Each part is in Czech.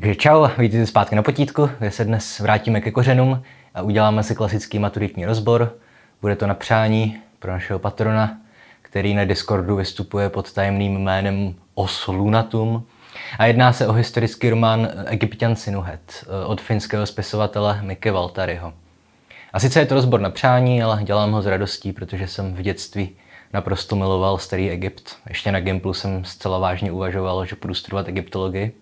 Takže čau, vítejte zpátky na potítku, kde se dnes vrátíme ke kořenům a uděláme si klasický maturitní rozbor. Bude to na přání pro našeho patrona, který na Discordu vystupuje pod tajemným jménem Os Lunatum. A jedná se o historický román Egyptian Sinuhet od finského spisovatele Mike Valtariho. A sice je to rozbor na přání, ale dělám ho s radostí, protože jsem v dětství naprosto miloval starý Egypt. Ještě na Gimplu jsem zcela vážně uvažoval, že budu studovat egyptologii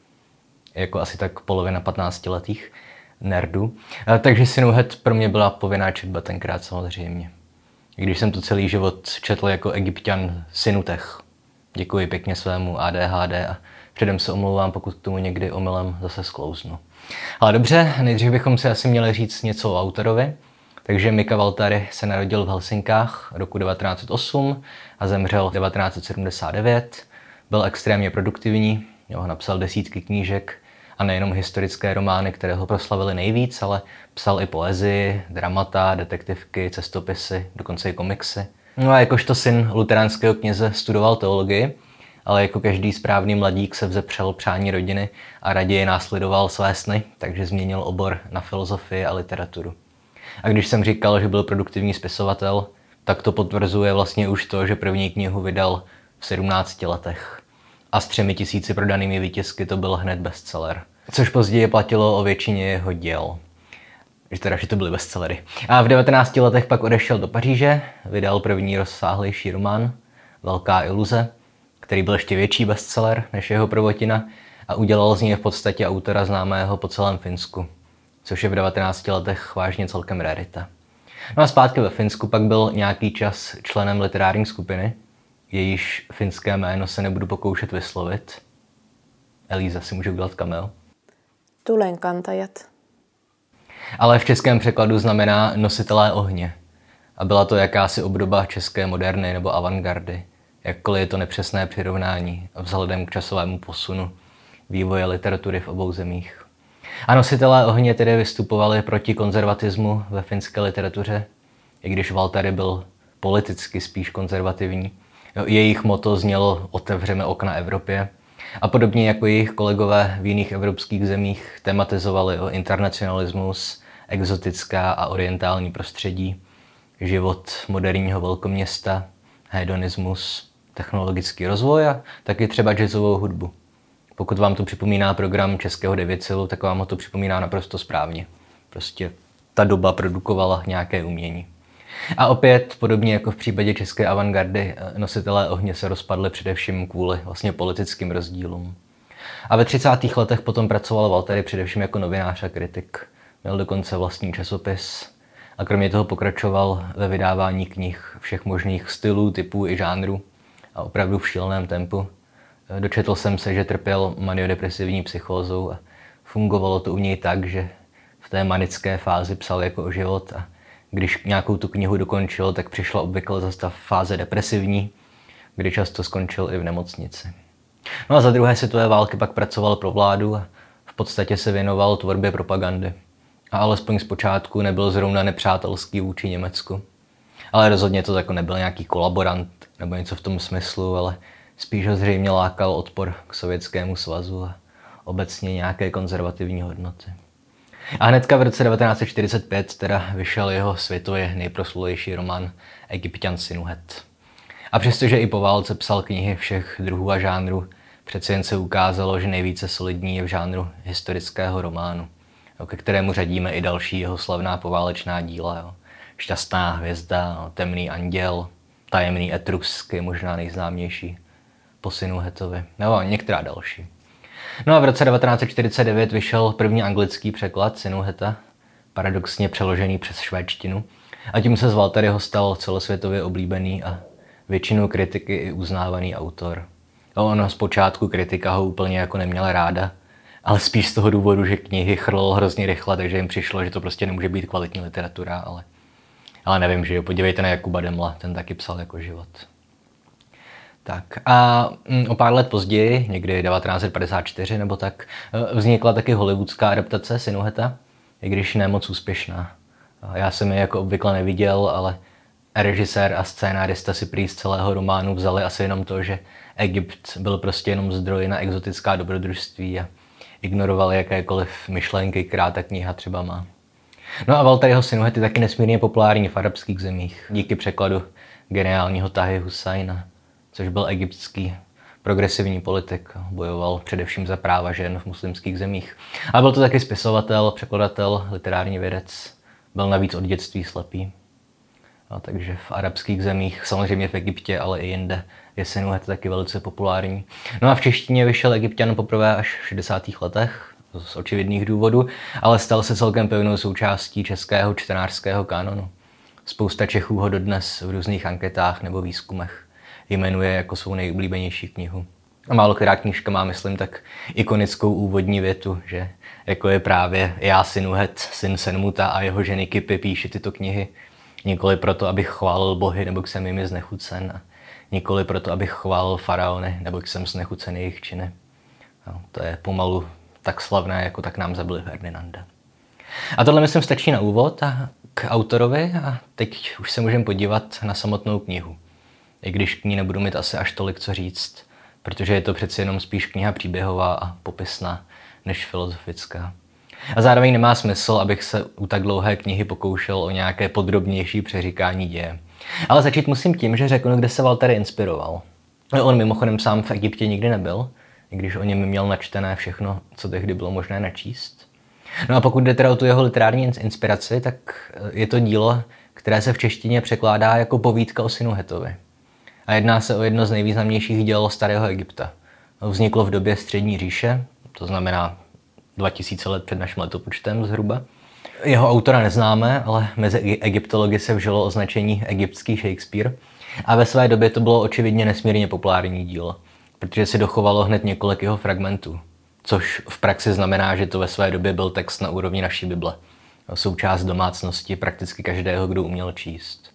jako asi tak polovina 15 letých nerdů. Takže Sinuhead pro mě byla povinná četba tenkrát samozřejmě. Když jsem to celý život četl jako egyptian Sinutech. Děkuji pěkně svému ADHD a předem se omlouvám, pokud k tomu někdy omylem zase sklouznu. Ale dobře, nejdřív bychom si asi měli říct něco o autorovi. Takže Mika Valtari se narodil v Helsinkách roku 1908 a zemřel 1979. Byl extrémně produktivní, jo, napsal desítky knížek, a nejenom historické romány, které ho proslavily nejvíc, ale psal i poezii, dramata, detektivky, cestopisy, dokonce i komiksy. No a jakožto syn luteránského kněze studoval teologii, ale jako každý správný mladík se vzepřel přání rodiny a raději následoval své sny, takže změnil obor na filozofii a literaturu. A když jsem říkal, že byl produktivní spisovatel, tak to potvrzuje vlastně už to, že první knihu vydal v 17 letech a s třemi tisíci prodanými výtisky to byl hned bestseller. Což později platilo o většině jeho děl. Že teda, že to byly bestsellery. A v 19 letech pak odešel do Paříže, vydal první rozsáhlejší román Velká iluze, který byl ještě větší bestseller než jeho prvotina a udělal z něj v podstatě autora známého po celém Finsku, což je v 19 letech vážně celkem rarita. No a zpátky ve Finsku pak byl nějaký čas členem literární skupiny, jejíž finské jméno se nebudu pokoušet vyslovit. Elíza si může udělat cameo. Tulenkantajat. Ale v českém překladu znamená nositelé ohně. A byla to jakási obdoba české moderny nebo avantgardy, jakkoliv je to nepřesné přirovnání vzhledem k časovému posunu vývoje literatury v obou zemích. A nositelé ohně tedy vystupovali proti konzervatismu ve finské literatuře, i když Valtary byl politicky spíš konzervativní jejich moto znělo Otevřeme okna Evropě. A podobně jako jejich kolegové v jiných evropských zemích tematizovali o internacionalismus, exotická a orientální prostředí, život moderního velkoměsta, hedonismus, technologický rozvoj a taky třeba jazzovou hudbu. Pokud vám to připomíná program Českého devěcilu, tak vám ho to připomíná naprosto správně. Prostě ta doba produkovala nějaké umění. A opět, podobně jako v případě české avantgardy, eh, nositelé ohně se rozpadly především kvůli vlastně politickým rozdílům. A ve 30. letech potom pracoval Valtteri především jako novinář a kritik. Měl dokonce vlastní časopis a kromě toho pokračoval ve vydávání knih všech možných stylů, typů i žánrů a opravdu v šíleném tempu. Eh, dočetl jsem se, že trpěl maniodepresivní psychózou a fungovalo to u něj tak, že v té manické fázi psal jako o život a když nějakou tu knihu dokončil, tak přišla obvykle zase ta fáze depresivní, kdy často skončil i v nemocnici. No a za druhé světové války pak pracoval pro vládu a v podstatě se věnoval tvorbě propagandy. A alespoň zpočátku nebyl zrovna nepřátelský vůči Německu. Ale rozhodně to jako nebyl nějaký kolaborant nebo něco v tom smyslu, ale spíš ho zřejmě lákal odpor k Sovětskému svazu a obecně nějaké konzervativní hodnoty. A hnedka v roce 1945 teda vyšel jeho světově nejproslulejší román Egyptian Sinuhet. A přestože i po válce psal knihy všech druhů a žánrů, přece jen se ukázalo, že nejvíce solidní je v žánru historického románu, ke kterému řadíme i další jeho slavná poválečná díla. Jo. Šťastná hvězda, Temný anděl, Tajemný Etrusk je možná nejznámější po Sinuhetovi, nebo některá další. No a v roce 1949 vyšel první anglický překlad Sinuheta, paradoxně přeložený přes švédštinu. A tím se z Valtteriho stal celosvětově oblíbený a většinou kritiky i uznávaný autor. A ono zpočátku kritika ho úplně jako neměla ráda, ale spíš z toho důvodu, že knihy chrlil hrozně rychle, takže jim přišlo, že to prostě nemůže být kvalitní literatura, ale, ale nevím, že jo, podívejte na Jakuba Demla, ten taky psal jako život. Tak a mm, o pár let později, někdy 1954 nebo tak, eh, vznikla taky hollywoodská adaptace Sinuheta, i když ne moc úspěšná. Já jsem ji jako obvykle neviděl, ale režisér a scénárista si prý z celého románu vzali asi jenom to, že Egypt byl prostě jenom zdroj na exotická dobrodružství a ignorovali jakékoliv myšlenky, která ta kniha třeba má. No a Walter Sinuhet je taky nesmírně populární v arabských zemích díky překladu geniálního Tahy Husajna, což byl egyptský progresivní politik, bojoval především za práva žen v muslimských zemích. A byl to taky spisovatel, překladatel, literární vědec. Byl navíc od dětství slepý. A takže v arabských zemích, samozřejmě v Egyptě, ale i jinde, je Sinuhet taky velice populární. No a v češtině vyšel Egyptian poprvé až v 60. letech, z očividných důvodů, ale stal se celkem pevnou součástí českého čtenářského kanonu. Spousta Čechů ho dodnes v různých anketách nebo výzkumech jmenuje jako svou nejoblíbenější knihu. A málo která knížka má, myslím, tak ikonickou úvodní větu, že jako je právě já, Sinuhet, syn Senmuta a jeho ženy Kipy píši tyto knihy. Nikoli proto, abych chválil bohy, nebo jsem jimi znechucen. A nikoli proto, abych chválil faraony, nebo jsem znechucen jejich činy. No, to je pomalu tak slavné, jako tak nám zabili Ferdinanda. A tohle myslím stačí na úvod a k autorovi a teď už se můžeme podívat na samotnou knihu i když k ní nebudu mít asi až tolik co říct, protože je to přeci jenom spíš kniha příběhová a popisná než filozofická. A zároveň nemá smysl, abych se u tak dlouhé knihy pokoušel o nějaké podrobnější přeříkání děje. Ale začít musím tím, že řeknu, kde se Walter inspiroval. On mimochodem sám v Egyptě nikdy nebyl, i když o něm měl načtené všechno, co tehdy bylo možné načíst. No a pokud jde teda o tu jeho literární inspiraci, tak je to dílo, které se v češtině překládá jako povídka o synu Hetovi a jedná se o jedno z nejvýznamnějších děl starého Egypta. Vzniklo v době střední říše, to znamená 2000 let před naším letopočtem zhruba. Jeho autora neznáme, ale mezi egyptology se vžilo označení egyptský Shakespeare a ve své době to bylo očividně nesmírně populární dílo, protože si dochovalo hned několik jeho fragmentů, což v praxi znamená, že to ve své době byl text na úrovni naší Bible, součást domácnosti prakticky každého, kdo uměl číst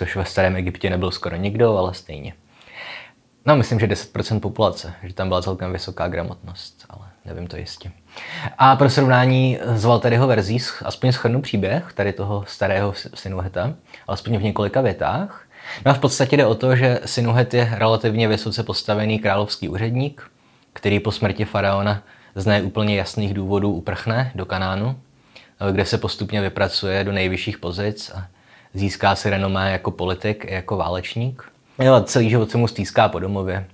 což ve starém Egyptě nebyl skoro nikdo, ale stejně. No, myslím, že 10% populace, že tam byla celkem vysoká gramotnost, ale nevím to jistě. A pro srovnání s Walteryho verzí, aspoň shrnu příběh tady toho starého Sinuheta, alespoň v několika větách. No a v podstatě jde o to, že Sinuhet je relativně vysoce postavený královský úředník, který po smrti faraona z neúplně jasných důvodů uprchne do Kanánu, kde se postupně vypracuje do nejvyšších pozic a získá si renomé jako politik i jako válečník. Jo, celý život se mu stýská po domově.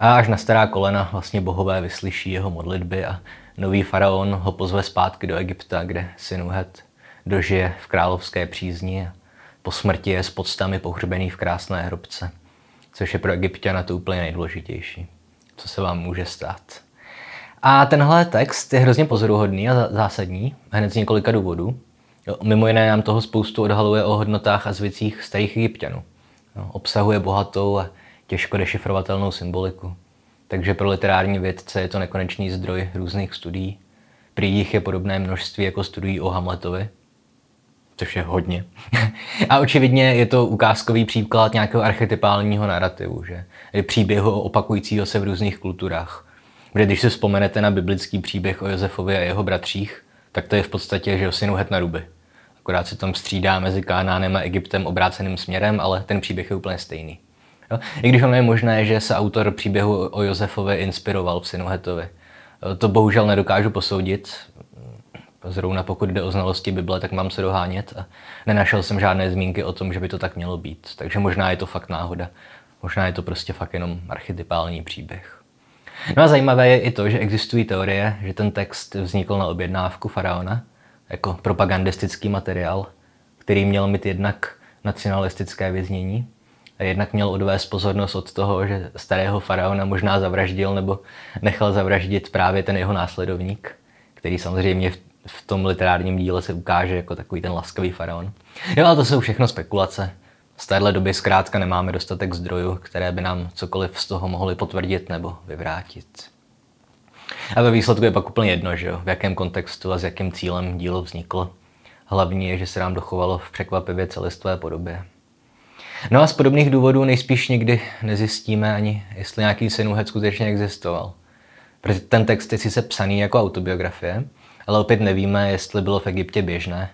A až na stará kolena vlastně bohové vyslyší jeho modlitby a nový faraon ho pozve zpátky do Egypta, kde Sinuhet dožije v královské přízni a po smrti je s podstami pohřbený v krásné hrobce, což je pro Egyptiana to úplně nejdůležitější, co se vám může stát. A tenhle text je hrozně pozoruhodný a zásadní, hned z několika důvodů. Mimo jiné nám toho spoustu odhaluje o hodnotách a zvicích starých egyptianů. Obsahuje bohatou a těžko dešifrovatelnou symboliku. Takže pro literární vědce je to nekonečný zdroj různých studií. Prý jich je podobné množství jako studií o Hamletovi, což je hodně. a očividně je to ukázkový příklad nějakého archetypálního narrativu, že příběhu opakujícího se v různých kulturách. Kde když si vzpomenete na biblický příběh o Josefovi a jeho bratřích, tak to je v podstatě, že o synu het na ruby akorát se tam střídá mezi Kánánem a Egyptem obráceným směrem, ale ten příběh je úplně stejný. Jo? I když ono je možné, že se autor příběhu o Josefovi inspiroval v synu Hetovi. To bohužel nedokážu posoudit. Zrovna pokud jde o znalosti Bible, tak mám se dohánět a nenašel jsem žádné zmínky o tom, že by to tak mělo být. Takže možná je to fakt náhoda. Možná je to prostě fakt jenom archetypální příběh. No a zajímavé je i to, že existují teorie, že ten text vznikl na objednávku faraona, jako propagandistický materiál, který měl mít jednak nacionalistické věznění a jednak měl odvést pozornost od toho, že starého faraona možná zavraždil nebo nechal zavraždit právě ten jeho následovník, který samozřejmě v, tom literárním díle se ukáže jako takový ten laskavý faraon. Jo, ale to jsou všechno spekulace. Z téhle doby zkrátka nemáme dostatek zdrojů, které by nám cokoliv z toho mohly potvrdit nebo vyvrátit. A ve výsledku je pak úplně jedno, že jo, v jakém kontextu a s jakým cílem dílo vzniklo. Hlavní je, že se nám dochovalo v překvapivě celistvé podobě. No a z podobných důvodů nejspíš nikdy nezjistíme ani, jestli nějaký Sinuhet skutečně existoval. Protože ten text je sice psaný jako autobiografie, ale opět nevíme, jestli bylo v Egyptě běžné,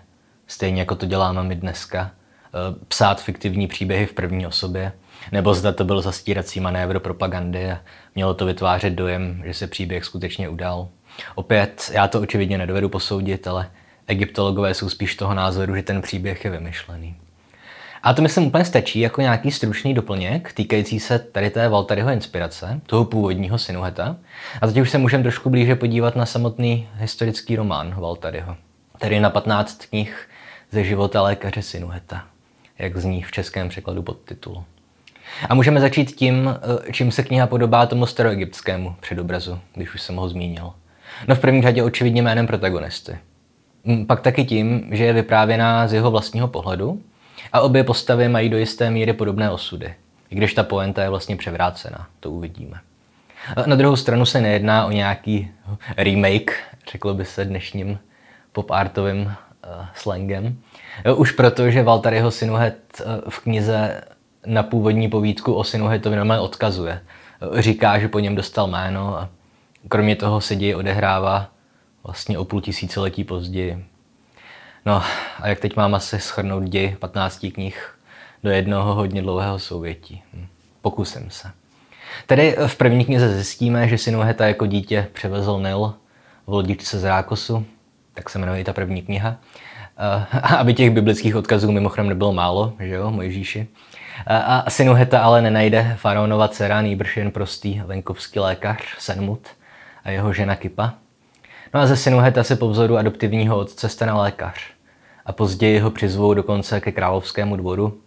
stejně jako to děláme my dneska, eh, psát fiktivní příběhy v první osobě, nebo zda to byl zastírací manévr propagandy a mělo to vytvářet dojem, že se příběh skutečně udál. Opět, já to očividně nedovedu posoudit, ale egyptologové jsou spíš toho názoru, že ten příběh je vymyšlený. A to myslím úplně stačí jako nějaký stručný doplněk týkající se tady té Valtaryho inspirace, toho původního Sinuheta. A teď už se můžeme trošku blíže podívat na samotný historický román Valtaryho, tedy na 15 knih ze života lékaře Sinuheta, jak zní v českém překladu podtitulu. A můžeme začít tím, eh, čím se kniha podobá tomu staroegyptskému předobrazu, když už jsem ho zmínil. No v první řadě očividně jménem protagonisty. Pak taky tím, že je vyprávěná z jeho vlastního pohledu a obě postavy mají do jisté míry podobné osudy. I když ta poenta je vlastně převrácená, to uvidíme. Na druhou stranu se nejedná o nějaký remake, řeklo by se dnešním pop-artovým uh, slangem. Už proto, že Valtaryho Sinuhet uh, v knize na původní povídku o Sinuhetovi normálně odkazuje. Říká, že po něm dostal jméno a kromě toho se děj odehrává vlastně o půl tisíciletí později. No a jak teď mám asi schrnout děj 15 knih do jednoho hodně dlouhého souvětí? Hm. Pokusím se. Tedy v první knize zjistíme, že Sinuheta jako dítě převezl Nil v lodičce z Rákosu, tak se jmenuje i ta první kniha. A aby těch biblických odkazů mimochodem nebylo málo, že jo, Mojžíši. A Sinuheta ale nenajde faraonova dcera, nýbrž jen prostý venkovský lékař Senmut a jeho žena Kipa. No a ze Sinuheta se po vzoru adoptivního otce stane lékař a později ho přizvou dokonce ke královskému dvoru,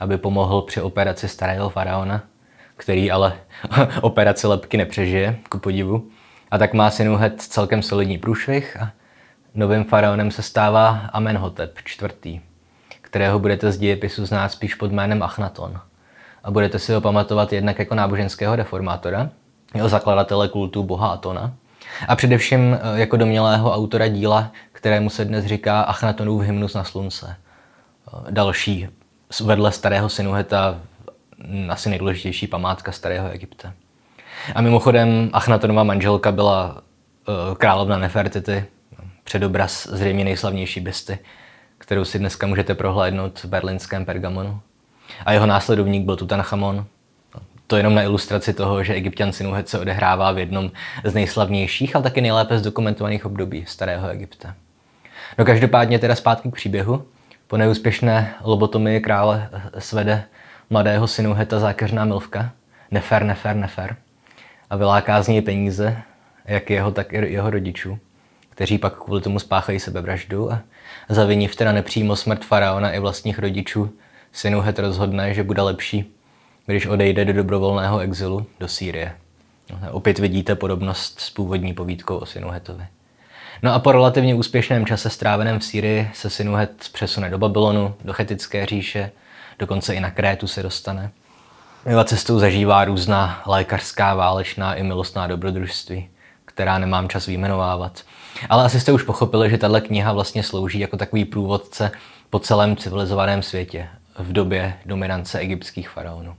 aby pomohl při operaci starého faraona, který ale operaci lepky nepřežije, ku podivu. A tak má Sinuhet celkem solidní průšvih a novým faraonem se stává Amenhotep IV kterého budete z dějepisu znát spíš pod jménem Achnaton. A budete si ho pamatovat jednak jako náboženského reformátora, jeho zakladatele kultu boha Atona, a především eh, jako domělého autora díla, kterému se dnes říká Achnatonův hymnus na slunce. Eh, další vedle starého Sinuheta asi nejdůležitější památka starého Egypta. A mimochodem Achnatonova manželka byla eh, královna Nefertity, předobraz zřejmě nejslavnější bysty, kterou si dneska můžete prohlédnout v berlínském Pergamonu. A jeho následovník byl Tutanchamon. To jenom na ilustraci toho, že egyptian Sinuhet se odehrává v jednom z nejslavnějších, ale taky nejlépe zdokumentovaných období starého Egypta. No každopádně teda zpátky k příběhu. Po neúspěšné lobotomii krále svede mladého Sinuheta zákeřná milvka, nefer, nefer, nefer, a vyláká z něj peníze, jak jeho, tak i jeho rodičů, kteří pak kvůli tomu spáchají sebevraždu a Zaviniv teda nepřímo smrt faraona i vlastních rodičů, Sinuhet rozhodne, že bude lepší, když odejde do dobrovolného exilu do Sýrie. Opět vidíte podobnost s původní povídkou o Sinuhetovi. No a po relativně úspěšném čase stráveném v Sýrii se Sinuhet přesune do Babylonu, do Chetické říše, dokonce i na Krétu se dostane. Jeho cestou zažívá různá lékařská, válečná i milostná dobrodružství, která nemám čas vyjmenovávat. Ale asi jste už pochopili, že tahle kniha vlastně slouží jako takový průvodce po celém civilizovaném světě v době dominance egyptských faraonů.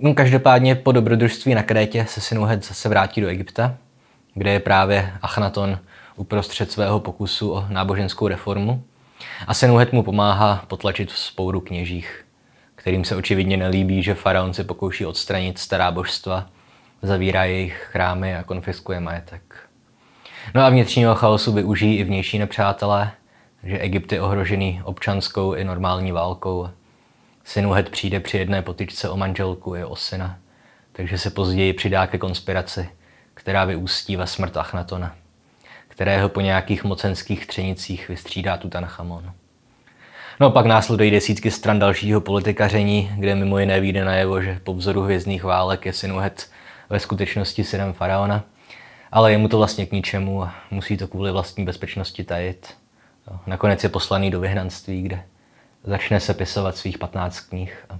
No, každopádně po dobrodružství na Krétě se Sinuhet zase vrátí do Egypta, kde je právě Achnaton uprostřed svého pokusu o náboženskou reformu a Sinuhet mu pomáhá potlačit spouru kněžích, kterým se očividně nelíbí, že faraon se pokouší odstranit stará božstva, zavírá jejich chrámy a konfiskuje majetek. No a vnitřního chaosu využijí i vnější nepřátelé, že Egypt je ohrožený občanskou i normální válkou. Sinuhet přijde při jedné potyčce o manželku i o syna, takže se později přidá ke konspiraci, která vyústí ve smrt Achnatona, kterého po nějakých mocenských třenicích vystřídá Tutanchamon. No pak následují desítky stran dalšího politikaření, kde mimo jiné vyjde najevo, že po vzoru hvězdných válek je Sinuhet ve skutečnosti synem faraona – ale je mu to vlastně k ničemu a musí to kvůli vlastní bezpečnosti tajit. Nakonec je poslaný do vyhnanství, kde začne sepisovat svých 15 knih. A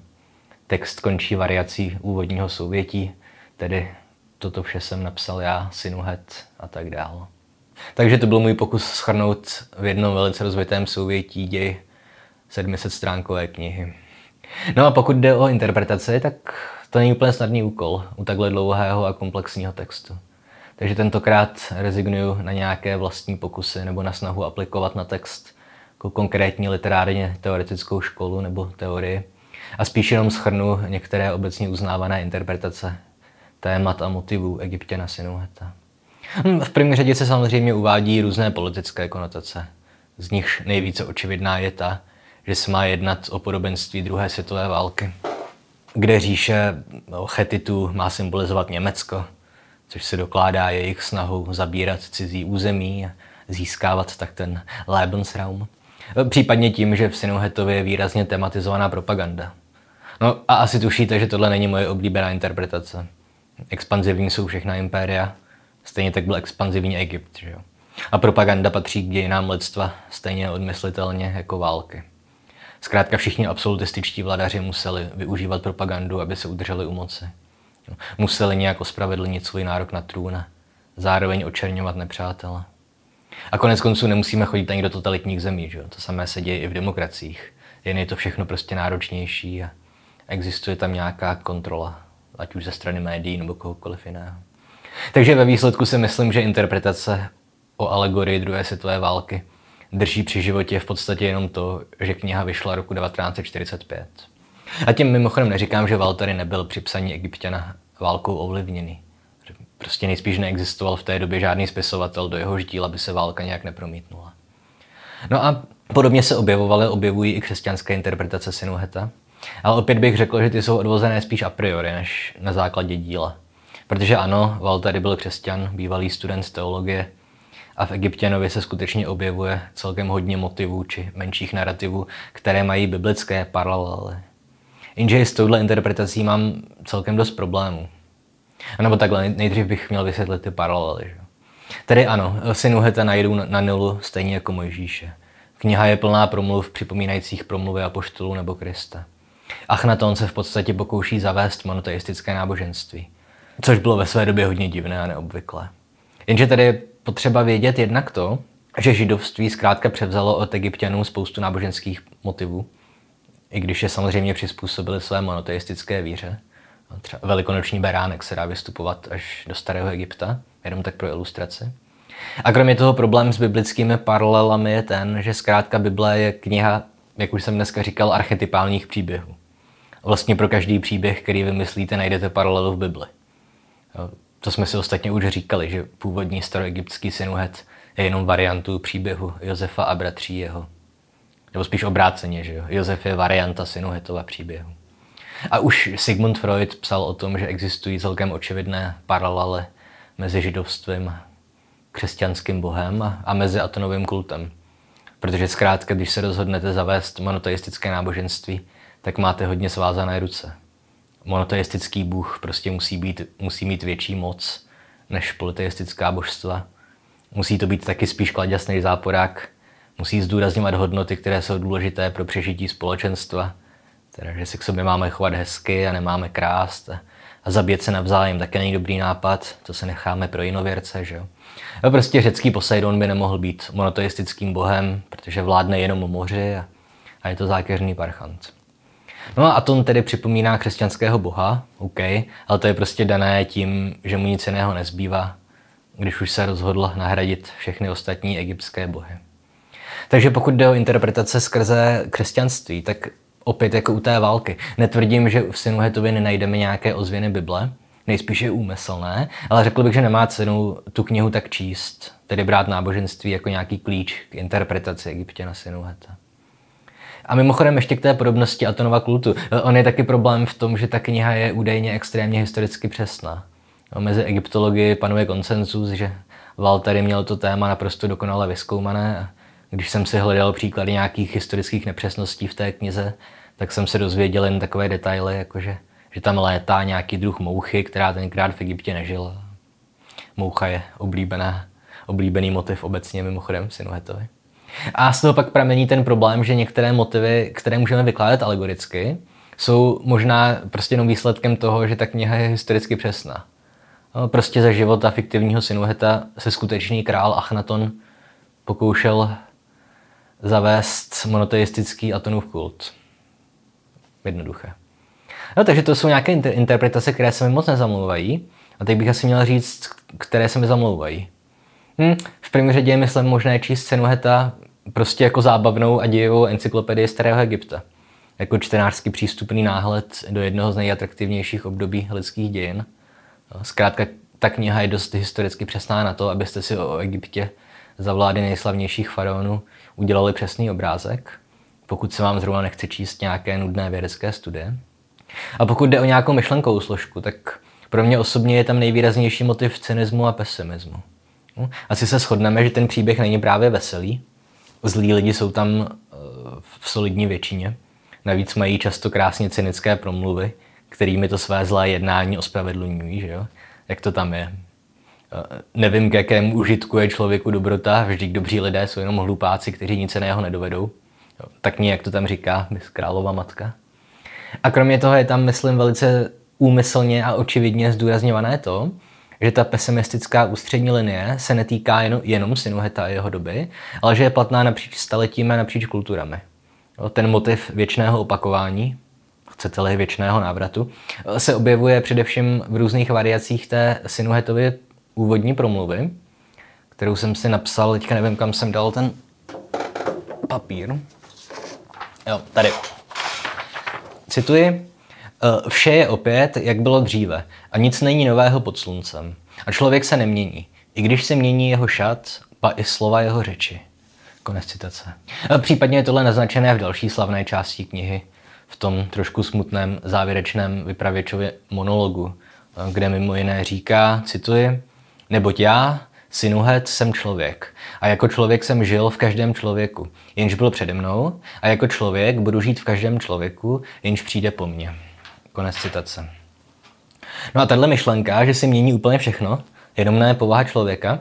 text končí variací úvodního souvětí, tedy toto vše jsem napsal já, Sinuhet a tak dál. Takže to byl můj pokus schrnout v jednom velice rozvitém souvětí děj 700 stránkové knihy. No a pokud jde o interpretaci, tak to není úplně snadný úkol u takhle dlouhého a komplexního textu. Takže tentokrát rezignuju na nějaké vlastní pokusy nebo na snahu aplikovat na text jako konkrétní literárně teoretickou školu nebo teorii. a spíš jenom schrnu některé obecně uznávané interpretace témat a motivů egyptěna Sinuheta. Hm, v první řadě se samozřejmě uvádí různé politické konotace. Z nichž nejvíce očividná je ta, že se má jednat o podobenství druhé světové války, kde říše Chetitů má symbolizovat Německo, což se dokládá jejich snahu zabírat cizí území a získávat tak ten Lebensraum. Případně tím, že v Sinuhetově je výrazně tematizovaná propaganda. No a asi tušíte, že tohle není moje oblíbená interpretace. Expanzivní jsou všechna impéria, stejně tak byl expanzivní Egypt. Že jo? A propaganda patří k dějinám lidstva stejně odmyslitelně jako války. Zkrátka všichni absolutističtí vladaři museli využívat propagandu, aby se udrželi u moci. Museli nějak ospravedlnit svůj nárok na trůn zároveň očerňovat nepřátele. A konec konců nemusíme chodit ani do totalitních zemí, že? to samé se děje i v demokraciích. Jen je to všechno prostě náročnější a existuje tam nějaká kontrola, ať už ze strany médií nebo kohokoliv jiného. Takže ve výsledku si myslím, že interpretace o alegorii druhé světové války drží při životě v podstatě jenom to, že kniha vyšla roku 1945. A tím mimochodem neříkám, že Valtteri nebyl při psaní Egyptiana válkou ovlivněný. Prostě nejspíš neexistoval v té době žádný spisovatel, do jehož díla by se válka nějak nepromítnula. No a podobně se objevovaly, objevují i křesťanské interpretace Sinuheta, ale opět bych řekl, že ty jsou odvozené spíš a priori, než na základě díla. Protože ano, Valtteri byl křesťan, bývalý student teologie, a v Egyptěnovi se skutečně objevuje celkem hodně motivů či menších narrativů, které mají biblické paralely. Jenže s touhle interpretací mám celkem dost problémů. A nebo takhle, nejdřív bych měl vysvětlit ty paralely. Že? Tedy ano, synu Heta najdou na Nilu stejně jako Mojžíše. Kniha je plná promluv připomínajících promluvy apoštolů nebo Krista. Achnaton se v podstatě pokouší zavést monoteistické náboženství, což bylo ve své době hodně divné a neobvyklé. Jenže tady potřeba vědět jednak to, že židovství zkrátka převzalo od egyptianů spoustu náboženských motivů, i když je samozřejmě přizpůsobili své monoteistické víře. Třeba velikonoční beránek se dá vystupovat až do starého Egypta, jenom tak pro ilustraci. A kromě toho problém s biblickými paralelami je ten, že zkrátka Bible je kniha, jak už jsem dneska říkal, archetypálních příběhů. Vlastně pro každý příběh, který vymyslíte, najdete paralelu v Bibli. To jsme si ostatně už říkali, že původní staroegyptský sinuhet je jenom variantu příběhu Josefa a bratří jeho. Nebo spíš obráceně, že jo? Josef je varianta sinuhetova příběhu. A už Sigmund Freud psal o tom, že existují celkem očividné paralely mezi židovstvím, křesťanským bohem a mezi atonovým kultem. Protože zkrátka, když se rozhodnete zavést monoteistické náboženství, tak máte hodně svázané ruce. Monoteistický bůh prostě musí, být, musí mít větší moc než polyteistická božstva. Musí to být taky spíš kladěsný záporák. Musí zdůrazňovat hodnoty, které jsou důležité pro přežití společenstva – Teda, že si k sobě máme chovat hezky a nemáme krást a, a zabít se navzájem také není dobrý nápad, to se necháme pro jinověrce, že jo. A prostě řecký Poseidon by nemohl být monoteistickým bohem, protože vládne jenom moři a, a je to zákeřný parchant. No a Aton tedy připomíná křesťanského boha, OK, ale to je prostě dané tím, že mu nic jiného nezbývá, když už se rozhodl nahradit všechny ostatní egyptské bohy. Takže pokud jde o interpretace skrze křesťanství, tak opět jako u té války. Netvrdím, že v Sinuhetovi nenajdeme nějaké ozvěny Bible, nejspíš je úmyslné, ale řekl bych, že nemá cenu tu knihu tak číst, tedy brát náboženství jako nějaký klíč k interpretaci Egyptěna Sinuheta. A mimochodem ještě k té podobnosti Atonova kultu. On je taky problém v tom, že ta kniha je údajně extrémně historicky přesná. No, mezi egyptology panuje konsenzus, že Walter měl to téma naprosto dokonale vyskoumané když jsem si hledal příklady nějakých historických nepřesností v té knize, tak jsem se dozvěděl jen takové detaily, jako že, že tam létá nějaký druh mouchy, která tenkrát v Egyptě nežila. Moucha je oblíbená, oblíbený motiv obecně mimochodem Sinuhetovi. A z toho pak pramení ten problém, že některé motivy, které můžeme vykládat alegoricky, jsou možná prostě jenom výsledkem toho, že ta kniha je historicky přesná. No, prostě za života fiktivního Sinuheta se skutečný král Achnaton pokoušel zavést monoteistický atonův kult. Jednoduché. No, takže to jsou nějaké inter- interpretace, které se mi moc nezamlouvají. A teď bych asi měl říct, které se mi zamlouvají. Hm, v první řadě je myslím možné číst Senuheta prostě jako zábavnou a dějivou encyklopedii Starého Egypta. jako čtenářsky přístupný náhled do jednoho z nejatraktivnějších období lidských dějin. Zkrátka, ta kniha je dost historicky přesná na to, abyste si o Egyptě za vlády nejslavnějších faraonů udělali přesný obrázek, pokud se vám zrovna nechce číst nějaké nudné vědecké studie. A pokud jde o nějakou myšlenkovou složku, tak pro mě osobně je tam nejvýraznější motiv cynismu a pesimismu. Asi se shodneme, že ten příběh není právě veselý. Zlí lidi jsou tam eh, v solidní většině. Navíc mají často krásně cynické promluvy, kterými to své zlé jednání ospravedlňují, že jo? Jak to tam je? Eh, nevím, k jakému užitku je člověku dobrota, vždy dobří lidé jsou jenom hlupáci, kteří nic jiného nedovedou. Tak nějak to tam říká králova matka. A kromě toho je tam, myslím, velice úmyslně a očividně zdůrazňované to, že ta pesimistická ústřední linie se netýká jenom, jenom Sinuheta a jeho doby, ale že je platná napříč staletími a napříč kulturami. Ten motiv věčného opakování, chcete-li věčného návratu, se objevuje především v různých variacích té Sinuhetovy úvodní promluvy, kterou jsem si napsal, teďka nevím, kam jsem dal ten papír. Jo, tady. Cituji, Vše je opět, jak bylo dříve, a nic není nového pod sluncem. A člověk se nemění, i když se mění jeho šat, pa i slova jeho řeči. Konec citace. A případně je tohle naznačené v další slavné části knihy, v tom trošku smutném závěrečném vypravěčově monologu, e, kde mimo jiné říká, cituji, Neboť já, Sinuhet, jsem člověk. A jako člověk jsem žil v každém člověku, jenž byl přede mnou, a jako člověk budu žít v každém člověku, jenž přijde po mně. Konec citace. No a tahle myšlenka, že si mění úplně všechno, jenom ne povaha člověka,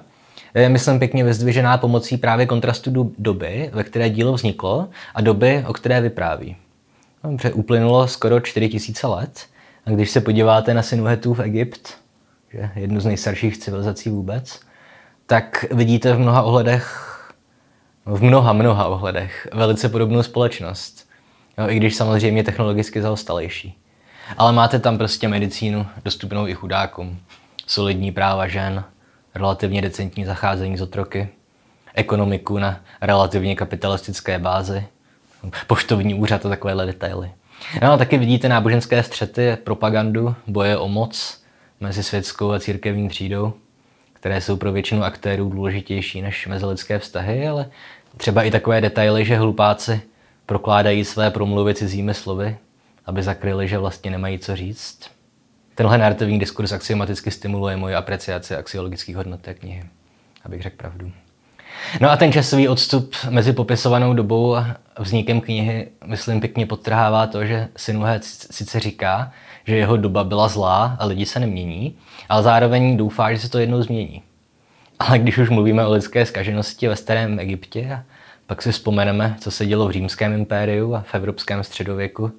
je, myslím, pěkně vyzdvižená pomocí právě kontrastu doby, ve které dílo vzniklo, a doby, o které vypráví. Dobře, uplynulo skoro 4000 let, a když se podíváte na Sinuhetův Egypt, že jednu z nejstarších civilizací vůbec, tak vidíte v mnoha ohledech, v mnoha, mnoha ohledech velice podobnou společnost. Jo, I když samozřejmě technologicky zaostalejší. Ale máte tam prostě medicínu dostupnou i chudákům, solidní práva žen, relativně decentní zacházení z otroky, ekonomiku na relativně kapitalistické bázi, poštovní úřad a takovéhle detaily. No, taky vidíte náboženské střety, propagandu, boje o moc mezi světskou a církevní třídou, které jsou pro většinu aktérů důležitější než mezilidské vztahy, ale třeba i takové detaily, že hlupáci prokládají své promluvy cizími slovy, aby zakryli, že vlastně nemají co říct. Tenhle narrativní diskurs axiomaticky stimuluje moji apreciaci axiologických hodnot té knihy, abych řekl pravdu. No a ten časový odstup mezi popisovanou dobou a vznikem knihy, myslím, pěkně podtrhává to, že Sinuhe sice říká, že jeho doba byla zlá a lidi se nemění, ale zároveň doufá, že se to jednou změní. Ale když už mluvíme o lidské skaženosti ve starém Egyptě, pak si vzpomeneme, co se dělo v římském impériu a v evropském středověku,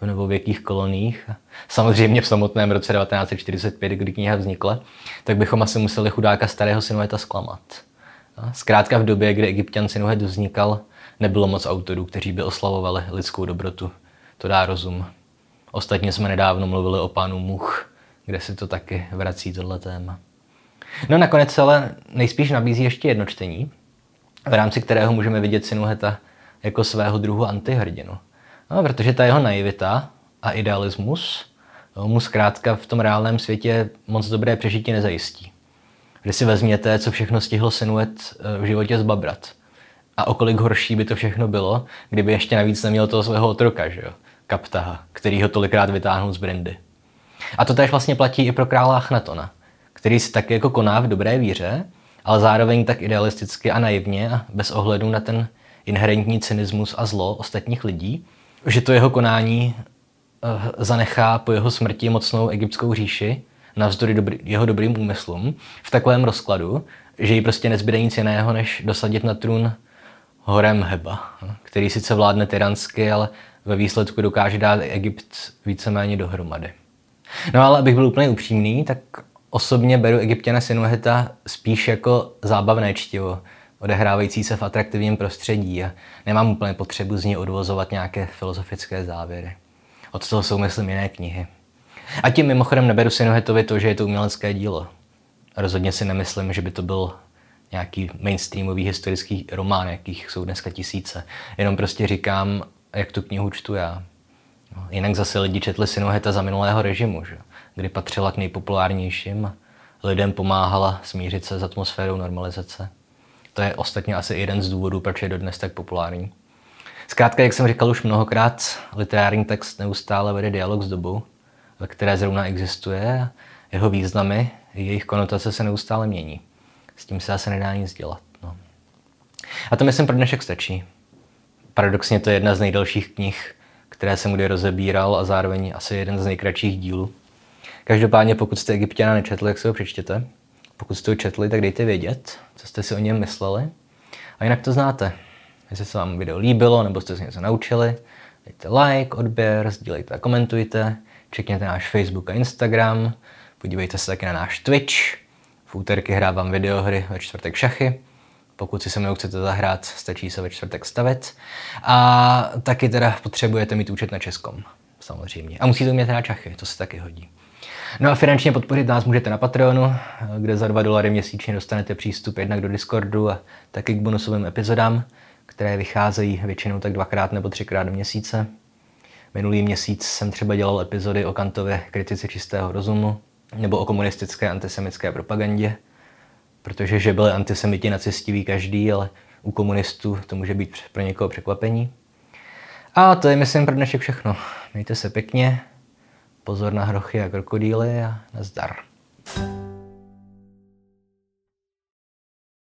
v novověkých koloních, samozřejmě v samotném roce 1945, kdy kniha vznikla, tak bychom asi museli chudáka starého Sinueta zklamat. Zkrátka v době, kdy egyptian Sinuhet vznikal, nebylo moc autorů, kteří by oslavovali lidskou dobrotu. To dá rozum. Ostatně jsme nedávno mluvili o pánu Much, kde se to taky vrací tohle téma. No nakonec ale nejspíš nabízí ještě jedno čtení, v rámci kterého můžeme vidět Sinuheta jako svého druhu antihrdinu. No, protože ta jeho naivita a idealismus no, mu zkrátka v tom reálném světě moc dobré přežití nezajistí. Když si vezměte, co všechno stihlo Sinuet eh, v životě zbabrat. A okolik horší by to všechno bylo, kdyby ještě navíc neměl toho svého otroka, že jo? Kaptaha, který ho tolikrát vytáhnul z Brindy. A to též vlastně platí i pro krála Achnatona, který si taky jako koná v dobré víře, ale zároveň tak idealisticky a naivně a bez ohledu na ten inherentní cynismus a zlo ostatních lidí, že to jeho konání uh, zanechá po jeho smrti mocnou egyptskou říši, navzdory dobrý, jeho dobrým úmyslům, v takovém rozkladu, že jí prostě nezbyde nic jiného, než dosadit na trůn Horem Heba, který sice vládne tyransky, ale ve výsledku dokáže dát Egypt víceméně dohromady. No ale abych byl úplně upřímný, tak osobně beru egyptěna Sinuheta spíš jako zábavné čtivo, odehrávající se v atraktivním prostředí a nemám úplně potřebu z ní odvozovat nějaké filozofické závěry. Od toho jsou, myslím, jiné knihy. A tím mimochodem neberu Sinuhetovi to, že je to umělecké dílo. Rozhodně si nemyslím, že by to byl nějaký mainstreamový historický román, jakých jsou dneska tisíce. Jenom prostě říkám, jak tu knihu čtu já. No, jinak zase lidi četli Sinuheta za minulého režimu, že? kdy patřila k nejpopulárnějším lidem pomáhala smířit se s atmosférou normalizace. To je ostatně asi jeden z důvodů, proč je dodnes tak populární. Zkrátka, jak jsem říkal už mnohokrát, literární text neustále vede dialog s dobou, ve které zrovna existuje. Jeho významy, jejich konotace se neustále mění. S tím se asi nedá nic dělat. No. A to myslím pro dnešek stačí. Paradoxně to je jedna z nejdelších knih, které jsem kdy rozebíral a zároveň asi jeden z nejkratších dílů. Každopádně, pokud jste Egyptiana nečetli, jak se ho přečtěte. Pokud jste ho četli, tak dejte vědět, co jste si o něm mysleli. A jinak to znáte. Jestli se vám video líbilo, nebo jste si něco naučili, dejte like, odběr, sdílejte a komentujte. Čekněte náš Facebook a Instagram. Podívejte se taky na náš Twitch. V úterky hrávám videohry, ve čtvrtek šachy. Pokud si se mnou chcete zahrát, stačí se ve čtvrtek stavit. A taky teda potřebujete mít účet na Českom, samozřejmě. A musíte umět hrát šachy, to se taky hodí. No a finančně podpořit nás můžete na Patreonu, kde za 2 dolary měsíčně dostanete přístup jednak do Discordu a taky k bonusovým epizodám, které vycházejí většinou tak dvakrát nebo třikrát do měsíce. Minulý měsíc jsem třeba dělal epizody o Kantově kritice čistého rozumu nebo o komunistické antisemické propagandě, protože že byli antisemiti nacisti ví každý, ale u komunistů to může být pro někoho překvapení. A to je, myslím, pro dnešek všechno. Mějte se pěkně, pozor na hrochy a krokodýly a nazdar.